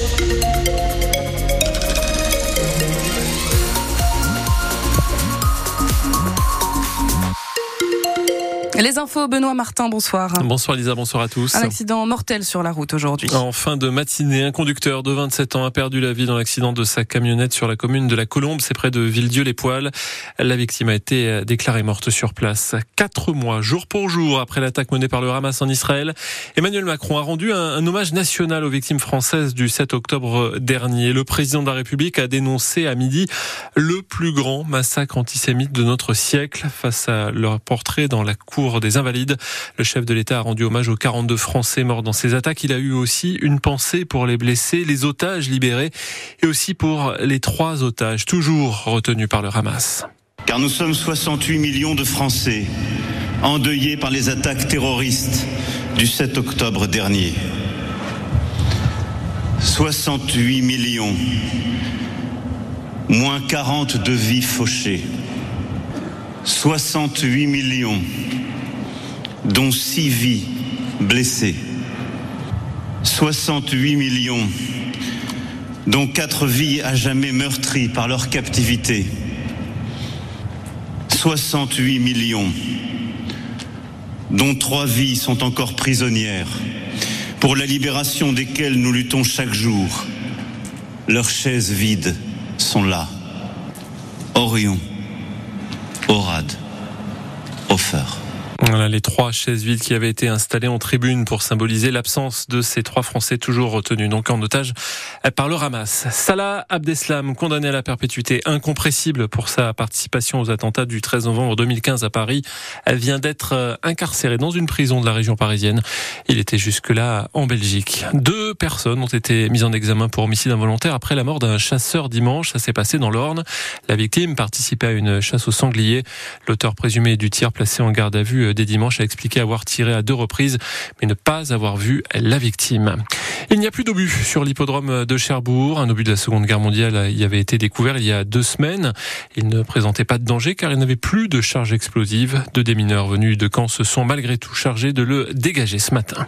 thank you. Les infos, Benoît Martin, bonsoir. Bonsoir Lisa, bonsoir à tous. Un accident mortel sur la route aujourd'hui. En fin de matinée, un conducteur de 27 ans a perdu la vie dans l'accident de sa camionnette sur la commune de la Colombe, c'est près de Villedieu-les-Poils. La victime a été déclarée morte sur place. Quatre mois, jour pour jour, après l'attaque menée par le Hamas en Israël, Emmanuel Macron a rendu un, un hommage national aux victimes françaises du 7 octobre dernier. Le président de la République a dénoncé à midi le plus grand massacre antisémite de notre siècle face à leur portrait dans la cour des Invalides. Le chef de l'État a rendu hommage aux 42 Français morts dans ces attaques. Il a eu aussi une pensée pour les blessés, les otages libérés et aussi pour les trois otages toujours retenus par le Hamas. Car nous sommes 68 millions de Français endeuillés par les attaques terroristes du 7 octobre dernier. 68 millions, moins 40 de vies fauchées. 68 millions dont six vies blessées, 68 millions, dont quatre vies à jamais meurtries par leur captivité, 68 millions, dont trois vies sont encore prisonnières, pour la libération desquelles nous luttons chaque jour. Leurs chaises vides sont là. Orion, Orad, Ofer. Voilà les trois chaises vides qui avaient été installées en tribune pour symboliser l'absence de ces trois Français toujours retenus donc en otage par le Hamas. Salah Abdeslam, condamné à la perpétuité incompressible pour sa participation aux attentats du 13 novembre 2015 à Paris, vient d'être euh, incarcéré dans une prison de la région parisienne. Il était jusque-là en Belgique. Deux personnes ont été mises en examen pour homicide involontaire après la mort d'un chasseur dimanche. Ça s'est passé dans l'Orne. La victime participait à une chasse au sanglier. L'auteur présumé du tir placé en garde à vue dès dimanche a expliqué avoir tiré à deux reprises, mais ne pas avoir vu la victime. Il n'y a plus d'obus sur l'hippodrome de Cherbourg. Un obus de la Seconde Guerre mondiale y avait été découvert il y a deux semaines. Il ne présentait pas de danger car il n'avait plus de charge explosive. Deux démineurs venus de Caen se sont malgré tout chargés de le dégager ce matin.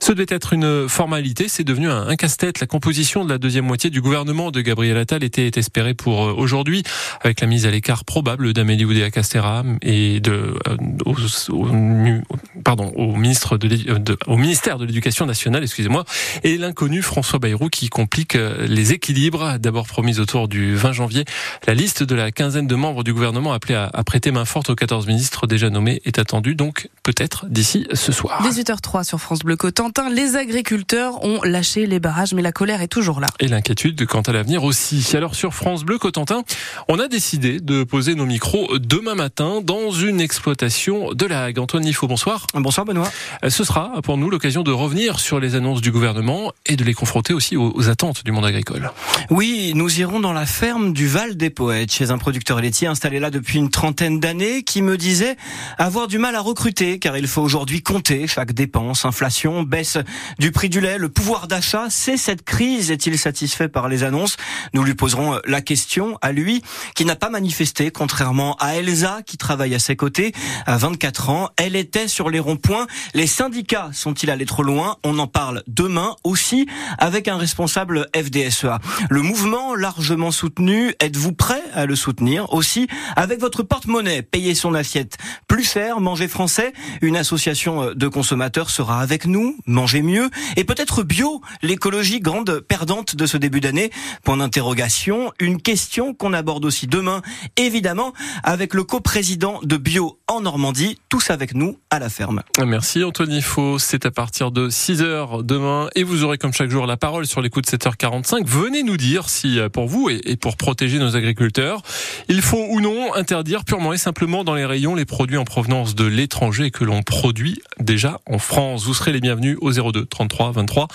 Ce devait être une formalité, c'est devenu un, casse-tête. La composition de la deuxième moitié du gouvernement de Gabriel Attal était espérée pour euh, aujourd'hui, avec la mise à l'écart probable d'Amélie Oudéa-Castera et de, euh, 我女 pardon, au, ministre de, au ministère de l'Éducation nationale, excusez-moi, et l'inconnu François Bayrou qui complique euh, les équilibres. D'abord promise autour du 20 janvier, la liste de la quinzaine de membres du gouvernement appelés à, à prêter main forte aux 14 ministres déjà nommés est attendue donc peut-être d'ici ce soir. 18h03 sur France Bleu Cotentin, les agriculteurs ont lâché les barrages mais la colère est toujours là. Et l'inquiétude quant à l'avenir aussi. Alors sur France Bleu Cotentin, on a décidé de poser nos micros demain matin dans une exploitation de la Hague. Antoine Nifo, bonsoir. Bonsoir Benoît. Euh, ce sera pour nous l'occasion de revenir sur les annonces du gouvernement et de les confronter aussi aux, attentes du monde agricole. Oui, nous irons dans la ferme du Val des Poètes, chez un producteur laitier installé là depuis une trentaine d'années, qui me disait avoir du mal à recruter, car il faut aujourd'hui compter chaque dépense, inflation, baisse du prix du lait, le pouvoir d'achat. C'est cette crise. Est-il satisfait par les annonces? Nous lui poserons la question à lui, qui n'a pas manifesté, contrairement à Elsa, qui travaille à ses côtés. À 24 ans, elle était sur les Les syndicats sont-ils allés trop loin? On en parle demain aussi avec un responsable FDSEA. Le mouvement largement soutenu, êtes-vous prêt à le soutenir? Aussi avec votre porte-monnaie Payez son assiette plus cher, manger français. Une association de consommateurs sera avec nous, manger mieux et peut-être bio, l'écologie grande perdante de ce début d'année. Point d'interrogation, une question qu'on aborde aussi demain, évidemment, avec le coprésident de Bio en Normandie, tous avec nous à la ferme. Merci Anthony Faux, c'est à partir de 6h demain et vous aurez comme chaque jour la parole sur les coups de 7h45. Venez nous dire si euh, pour vous et pour protéger nos agriculteurs, il faut ou non interdire purement et simplement dans les rayons les produits en provenance de l'étranger que l'on produit déjà en France. Vous serez les bienvenus au 02 33 23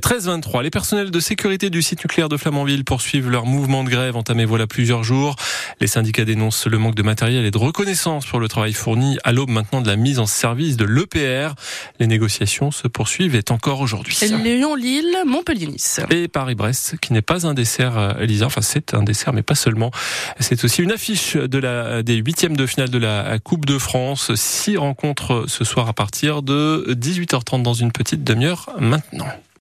13 23. Les personnels de sécurité du site nucléaire de Flamanville poursuivent leur mouvement de grève entamé voilà plusieurs jours. Les syndicats dénoncent le manque de matériel et de reconnaissance pour le travail fourni à l'aube maintenant de la mise en service de l'EPR. Les négociations se poursuivent et encore aujourd'hui. Lyon-Lille, Montpellier-Nice. Et Paris-Brest, qui n'est pas un dessert, euh, Elisa. Enfin, c'est un dessert, mais pas seulement. C'est aussi une affiche de la, des huitièmes de finale de la Coupe de France. Six rencontres ce soir à partir de 18h30 dans une petite demi-heure maintenant.